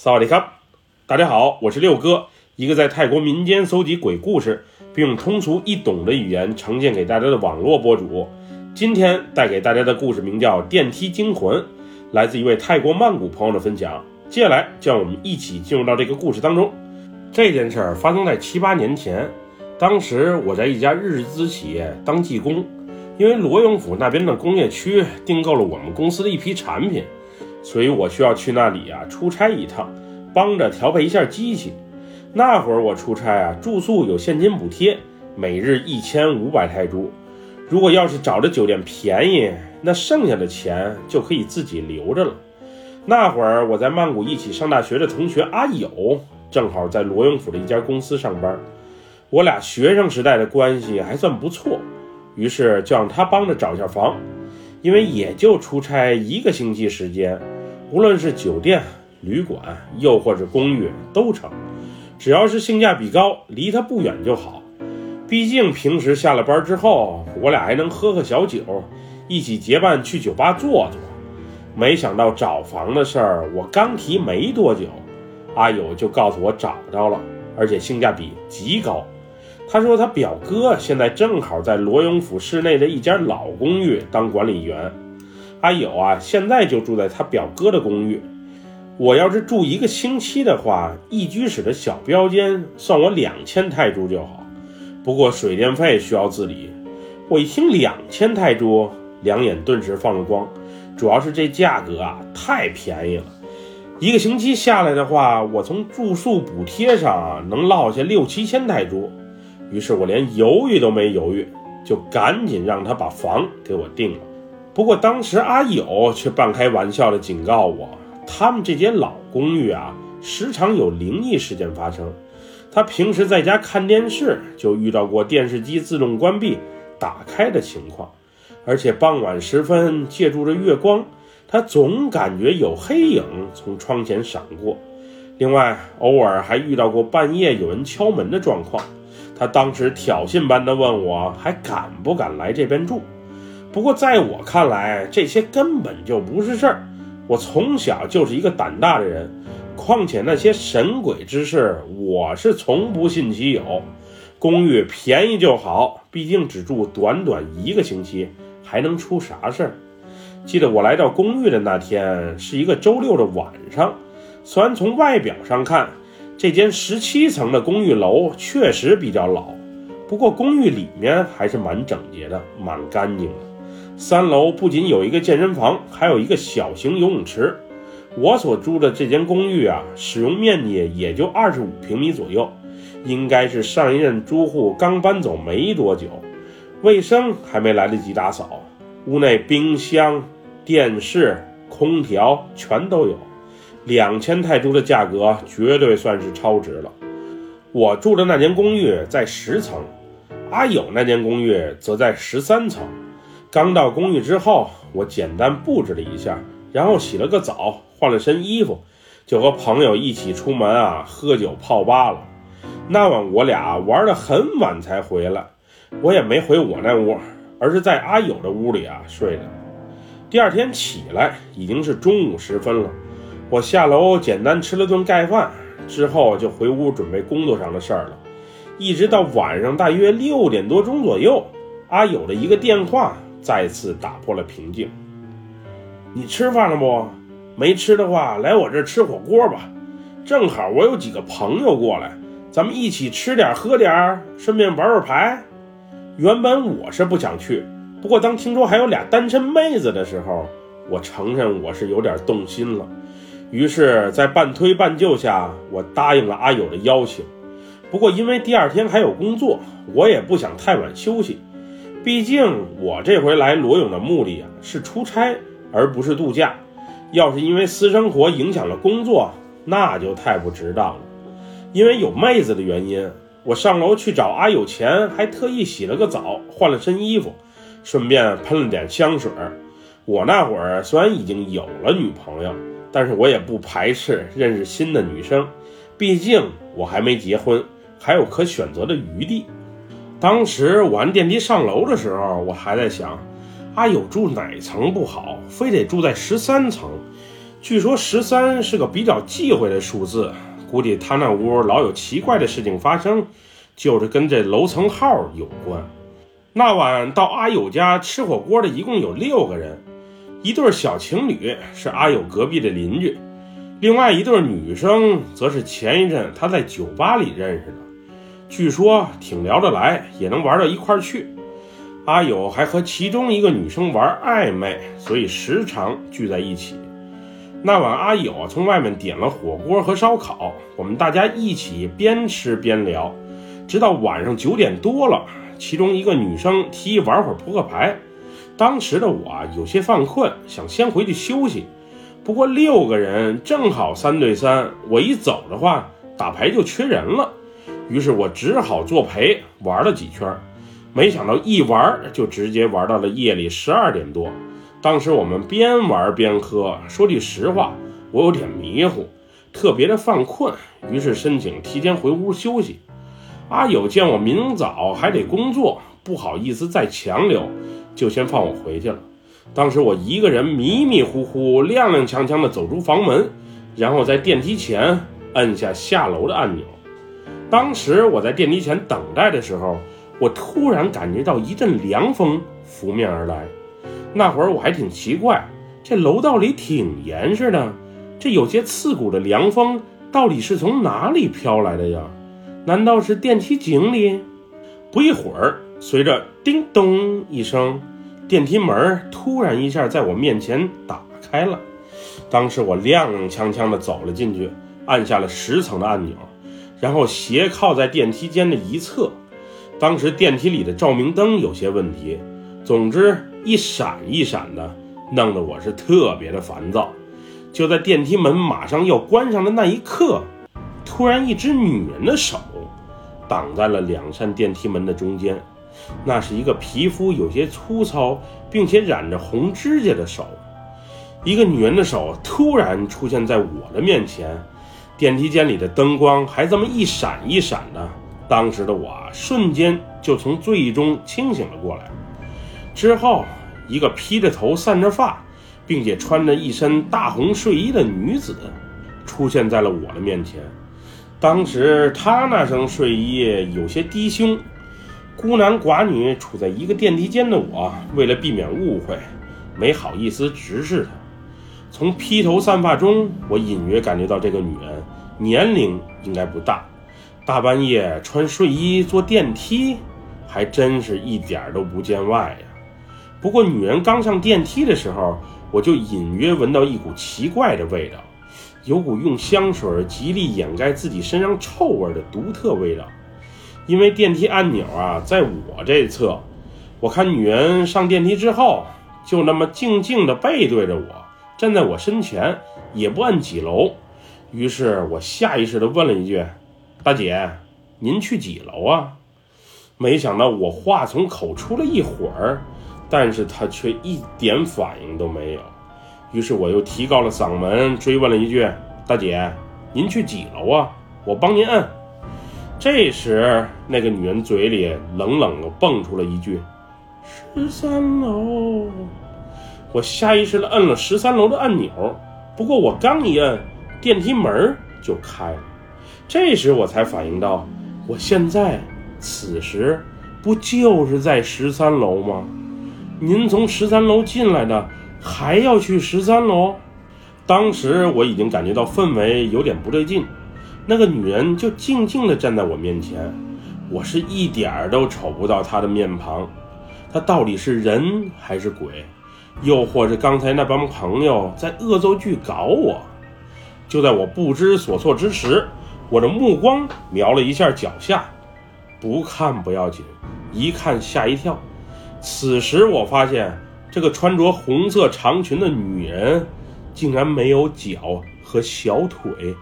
萨瓦迪卡，大家好，我是六哥，一个在泰国民间搜集鬼故事，并用通俗易懂的语言呈现给大家的网络博主。今天带给大家的故事名叫《电梯惊魂》，来自一位泰国曼谷朋友的分享。接下来，让我们一起进入到这个故事当中。这件事儿发生在七八年前，当时我在一家日资企业当技工，因为罗永府那边的工业区订购了我们公司的一批产品。所以我需要去那里啊出差一趟，帮着调配一下机器。那会儿我出差啊，住宿有现金补贴，每日一千五百泰铢。如果要是找的酒店便宜，那剩下的钱就可以自己留着了。那会儿我在曼谷一起上大学的同学阿友，正好在罗永府的一家公司上班，我俩学生时代的关系还算不错，于是就让他帮着找一下房，因为也就出差一个星期时间。无论是酒店、旅馆，又或者公寓都成，只要是性价比高，离他不远就好。毕竟平时下了班之后，我俩还能喝喝小酒，一起结伴去酒吧坐坐。没想到找房的事儿，我刚提没多久，阿友就告诉我找到了，而且性价比极高。他说他表哥现在正好在罗永府市内的一家老公寓当管理员。阿友啊，现在就住在他表哥的公寓。我要是住一个星期的话，一居室的小标间算我两千泰铢就好。不过水电费需要自理。我一听两千泰铢，两眼顿时放了光。主要是这价格啊，太便宜了。一个星期下来的话，我从住宿补贴上能落下六七千泰铢。于是我连犹豫都没犹豫，就赶紧让他把房给我定了。不过当时阿友却半开玩笑地警告我，他们这间老公寓啊，时常有灵异事件发生。他平时在家看电视，就遇到过电视机自动关闭、打开的情况，而且傍晚时分，借助着月光，他总感觉有黑影从窗前闪过。另外，偶尔还遇到过半夜有人敲门的状况。他当时挑衅般的问我，还敢不敢来这边住？不过在我看来，这些根本就不是事儿。我从小就是一个胆大的人，况且那些神鬼之事，我是从不信其有。公寓便宜就好，毕竟只住短短一个星期，还能出啥事儿？记得我来到公寓的那天是一个周六的晚上。虽然从外表上看，这间十七层的公寓楼确实比较老，不过公寓里面还是蛮整洁的，蛮干净的。三楼不仅有一个健身房，还有一个小型游泳池。我所住的这间公寓啊，使用面积也就二十五平米左右，应该是上一任租户刚搬走没多久，卫生还没来得及打扫。屋内冰箱、电视、空调全都有，两千泰铢的价格绝对算是超值了。我住的那间公寓在十层，阿友那间公寓则在十三层。刚到公寓之后，我简单布置了一下，然后洗了个澡，换了身衣服，就和朋友一起出门啊，喝酒泡吧了。那晚我俩玩的很晚才回来，我也没回我那屋，而是在阿友的屋里啊睡的。第二天起来已经是中午时分了，我下楼简单吃了顿盖饭，之后就回屋准备工作上的事儿了。一直到晚上大约六点多钟左右，阿友的一个电话。再次打破了平静。你吃饭了不？没吃的话，来我这儿吃火锅吧。正好我有几个朋友过来，咱们一起吃点喝点，顺便玩玩牌。原本我是不想去，不过当听说还有俩单身妹子的时候，我承认我是有点动心了。于是，在半推半就下，我答应了阿友的邀请。不过因为第二天还有工作，我也不想太晚休息。毕竟我这回来罗永的目的啊是出差，而不是度假。要是因为私生活影响了工作，那就太不值当了。因为有妹子的原因，我上楼去找阿友前，还特意洗了个澡，换了身衣服，顺便喷了点香水。我那会儿虽然已经有了女朋友，但是我也不排斥认识新的女生，毕竟我还没结婚，还有可选择的余地。当时我按电梯上楼的时候，我还在想，阿友住哪层不好，非得住在十三层？据说十三是个比较忌讳的数字，估计他那屋老有奇怪的事情发生，就是跟这楼层号有关。那晚到阿友家吃火锅的一共有六个人，一对小情侣是阿友隔壁的邻居，另外一对女生则是前一阵他在酒吧里认识的，据说挺聊得来，也能玩到一块去。阿友还和其中一个女生玩暧昧，所以时常聚在一起。那晚，阿友从外面点了火锅和烧烤，我们大家一起边吃边聊，直到晚上九点多了。其中一个女生提议玩会儿扑克牌，当时的我啊有些犯困，想先回去休息。不过六个人正好三对三，我一走的话，打牌就缺人了。于是我只好作陪，玩了几圈。没想到一玩就直接玩到了夜里十二点多。当时我们边玩边喝，说句实话，我有点迷糊，特别的犯困，于是申请提前回屋休息。阿友见我明早还得工作，不好意思再强留，就先放我回去了。当时我一个人迷迷糊糊、踉踉跄跄地走出房门，然后在电梯前按下下楼的按钮。当时我在电梯前等待的时候，我突然感觉到一阵凉风拂面而来。那会儿我还挺奇怪，这楼道里挺严实的，这有些刺骨的凉风到底是从哪里飘来的呀？难道是电梯井里？不一会儿，随着叮咚一声，电梯门突然一下在我面前打开了。当时我踉踉跄跄地走了进去，按下了十层的按钮，然后斜靠在电梯间的一侧。当时电梯里的照明灯有些问题。总之，一闪一闪的，弄得我是特别的烦躁。就在电梯门马上要关上的那一刻，突然一只女人的手挡在了两扇电梯门的中间。那是一个皮肤有些粗糙，并且染着红指甲的手。一个女人的手突然出现在我的面前，电梯间里的灯光还这么一闪一闪的。当时的我瞬间就从醉意中清醒了过来。之后，一个披着头、散着发，并且穿着一身大红睡衣的女子出现在了我的面前。当时她那身睡衣有些低胸，孤男寡女处在一个电梯间的我，为了避免误会，没好意思直视她。从披头散发中，我隐约感觉到这个女人年龄应该不大。大半夜穿睡衣坐电梯，还真是一点都不见外呀。不过，女人刚上电梯的时候，我就隐约闻到一股奇怪的味道，有股用香水极力掩盖自己身上臭味的独特味道。因为电梯按钮啊，在我这侧，我看女人上电梯之后，就那么静静地背对着我，站在我身前，也不按几楼。于是我下意识地问了一句：“大姐，您去几楼啊？”没想到我话从口出了一会儿。但是他却一点反应都没有，于是我又提高了嗓门追问了一句：“大姐，您去几楼啊？我帮您按。”这时，那个女人嘴里冷冷地蹦出了一句：“十三楼。”我下意识地摁了十三楼的按钮，不过我刚一摁，电梯门就开了。这时我才反应到，我现在此时不就是在十三楼吗？您从十三楼进来的，还要去十三楼？当时我已经感觉到氛围有点不对劲，那个女人就静静地站在我面前，我是一点儿都瞅不到她的面庞，她到底是人还是鬼？又或者刚才那帮朋友在恶作剧搞我？就在我不知所措之时，我的目光瞄了一下脚下，不看不要紧，一看吓一跳。此时我发现，这个穿着红色长裙的女人，竟然没有脚和小腿，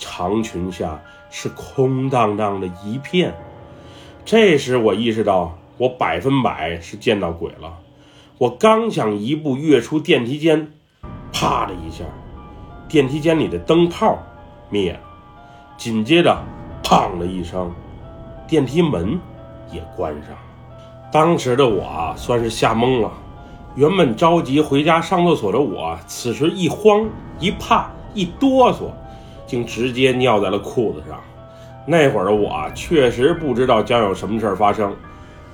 长裙下是空荡荡的一片。这时我意识到，我百分百是见到鬼了。我刚想一步跃出电梯间，啪的一下，电梯间里的灯泡灭了，紧接着，砰的一声，电梯门也关上。当时的我算是吓懵了，原本着急回家上厕所的我，此时一慌一怕一哆嗦，竟直接尿在了裤子上。那会儿的我确实不知道将有什么事儿发生。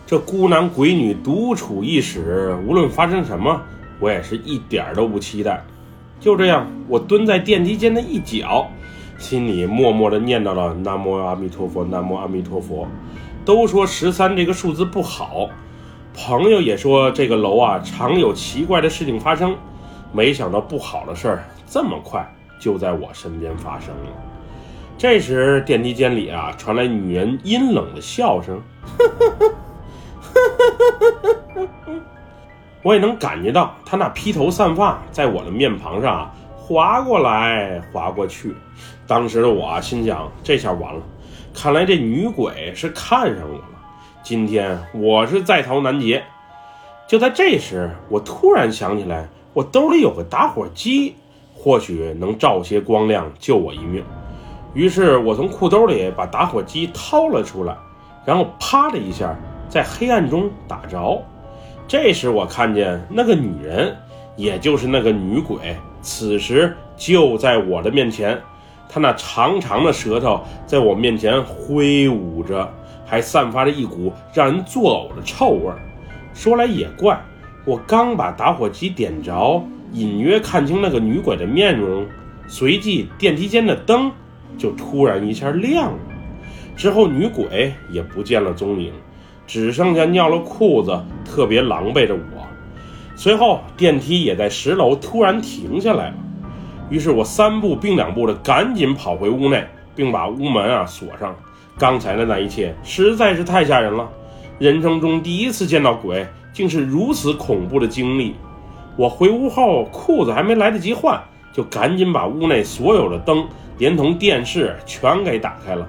这孤男鬼女独处一室，无论发生什么，我也是一点都不期待。就这样，我蹲在电梯间的一角，心里默默地念叨了“南无阿弥陀佛，南无阿弥陀佛”。都说十三这个数字不好，朋友也说这个楼啊常有奇怪的事情发生。没想到不好的事儿这么快就在我身边发生了。这时，电梯间里啊传来女人阴冷的笑声，我也能感觉到她那披头散发在我的面庞上啊划过来划过去。当时的我心想：这下完了，看来这女鬼是看上我了。今天我是在逃难劫。就在这时，我突然想起来，我兜里有个打火机，或许能照些光亮，救我一命。于是我从裤兜里把打火机掏了出来，然后啪的一下，在黑暗中打着。这时我看见那个女人，也就是那个女鬼，此时就在我的面前。她那长长的舌头在我面前挥舞着，还散发着一股让人作呕的臭味。说来也怪，我刚把打火机点着，隐约看清那个女鬼的面容，随即电梯间的灯。就突然一下亮了，之后女鬼也不见了踪影，只剩下尿了裤子、特别狼狈的我。随后电梯也在十楼突然停下来了，于是我三步并两步的赶紧跑回屋内，并把屋门啊锁上。刚才的那一切实在是太吓人了，人生中第一次见到鬼，竟是如此恐怖的经历。我回屋后，裤子还没来得及换，就赶紧把屋内所有的灯。连同电视全给打开了，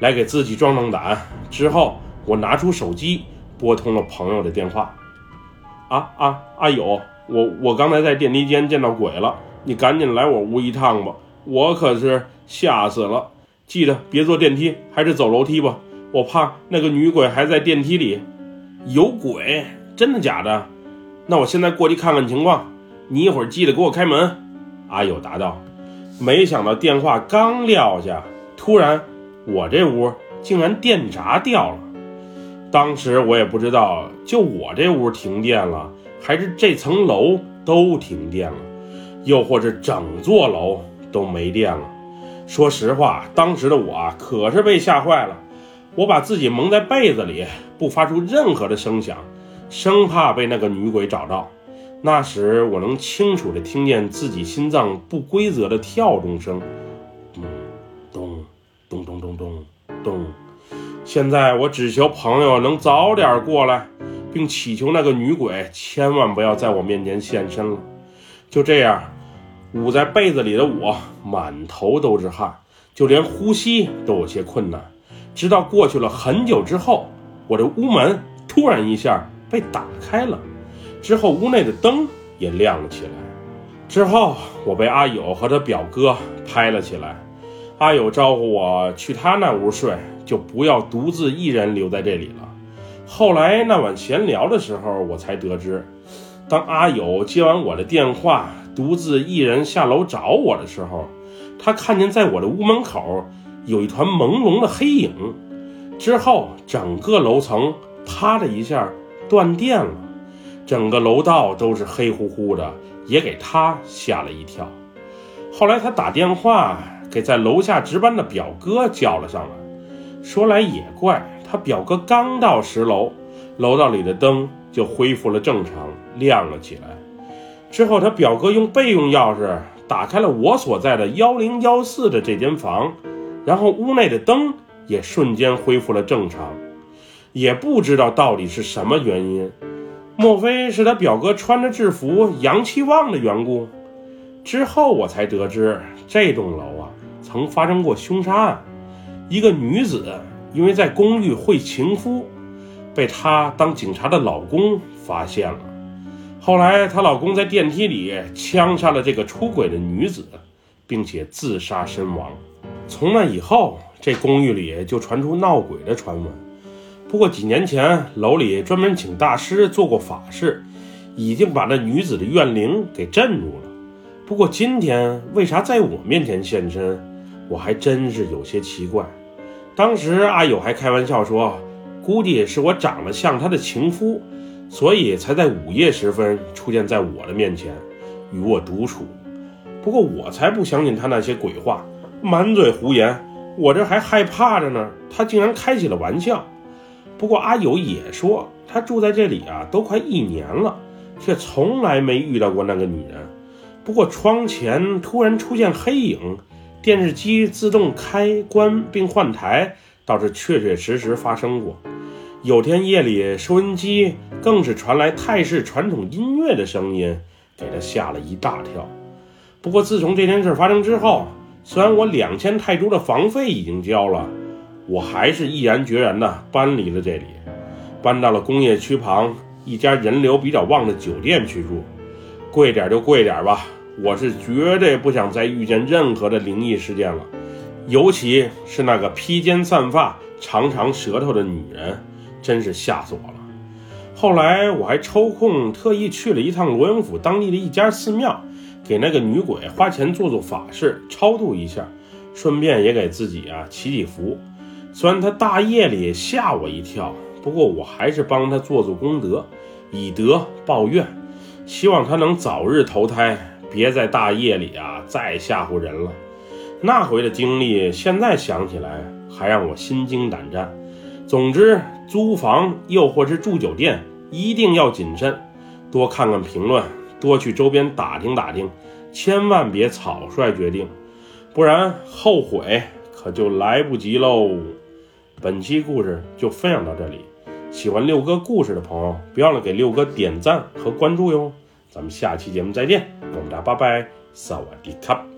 来给自己壮壮胆。之后，我拿出手机拨通了朋友的电话。啊啊，阿友，我我刚才在电梯间见到鬼了，你赶紧来我屋一趟吧，我可是吓死了。记得别坐电梯，还是走楼梯吧，我怕那个女鬼还在电梯里。有鬼？真的假的？那我现在过去看看情况，你一会儿记得给我开门。阿友答道。没想到电话刚撂下，突然我这屋竟然电闸掉了。当时我也不知道，就我这屋停电了，还是这层楼都停电了，又或者整座楼都没电了。说实话，当时的我可是被吓坏了，我把自己蒙在被子里，不发出任何的声响，生怕被那个女鬼找到。那时我能清楚地听见自己心脏不规则的跳动声，咚咚咚咚咚咚咚。现在我只求朋友能早点过来，并祈求那个女鬼千万不要在我面前现身了。就这样，捂在被子里的我满头都是汗，就连呼吸都有些困难。直到过去了很久之后，我的屋门突然一下被打开了。之后，屋内的灯也亮了起来。之后，我被阿友和他表哥拍了起来。阿友招呼我去他那屋睡，就不要独自一人留在这里了。后来那晚闲聊的时候，我才得知，当阿友接完我的电话，独自一人下楼找我的时候，他看见在我的屋门口有一团朦胧的黑影。之后，整个楼层啪的一下断电了。整个楼道都是黑乎乎的，也给他吓了一跳。后来他打电话给在楼下值班的表哥叫了上来。说来也怪，他表哥刚到十楼，楼道里的灯就恢复了正常，亮了起来。之后他表哥用备用钥匙打开了我所在的幺零幺四的这间房，然后屋内的灯也瞬间恢复了正常。也不知道到底是什么原因。莫非是他表哥穿着制服、阳气旺的缘故？之后我才得知，这栋楼啊曾发生过凶杀案，一个女子因为在公寓会情夫，被她当警察的老公发现了。后来她老公在电梯里枪杀了这个出轨的女子，并且自杀身亡。从那以后，这公寓里就传出闹鬼的传闻。不过几年前，楼里专门请大师做过法事，已经把那女子的怨灵给镇住了。不过今天为啥在我面前现身，我还真是有些奇怪。当时阿友还开玩笑说，估计是我长得像他的情夫，所以才在午夜时分出现在我的面前，与我独处。不过我才不相信他那些鬼话，满嘴胡言。我这还害怕着呢，他竟然开起了玩笑。不过阿友也说，他住在这里啊，都快一年了，却从来没遇到过那个女人。不过窗前突然出现黑影，电视机自动开关并换台，倒是确确实实发生过。有天夜里，收音机更是传来泰式传统音乐的声音，给他吓了一大跳。不过自从这件事发生之后，虽然我两千泰铢的房费已经交了，我还是毅然决然地搬离了这里，搬到了工业区旁一家人流比较旺的酒店去住。贵点就贵点吧，我是绝对不想再遇见任何的灵异事件了，尤其是那个披肩散发、长长舌头的女人，真是吓死我了。后来我还抽空特意去了一趟罗永府当地的一家寺庙。给那个女鬼花钱做做法事，超度一下，顺便也给自己啊祈祈福。虽然他大夜里吓我一跳，不过我还是帮他做做功德，以德报怨，希望他能早日投胎，别在大夜里啊再吓唬人了。那回的经历，现在想起来还让我心惊胆战。总之，租房又或是住酒店，一定要谨慎，多看看评论。多去周边打听打听，千万别草率决定，不然后悔可就来不及喽。本期故事就分享到这里，喜欢六哥故事的朋友，别忘了给六哥点赞和关注哟。咱们下期节目再见，我们家拜拜，萨瓦迪卡。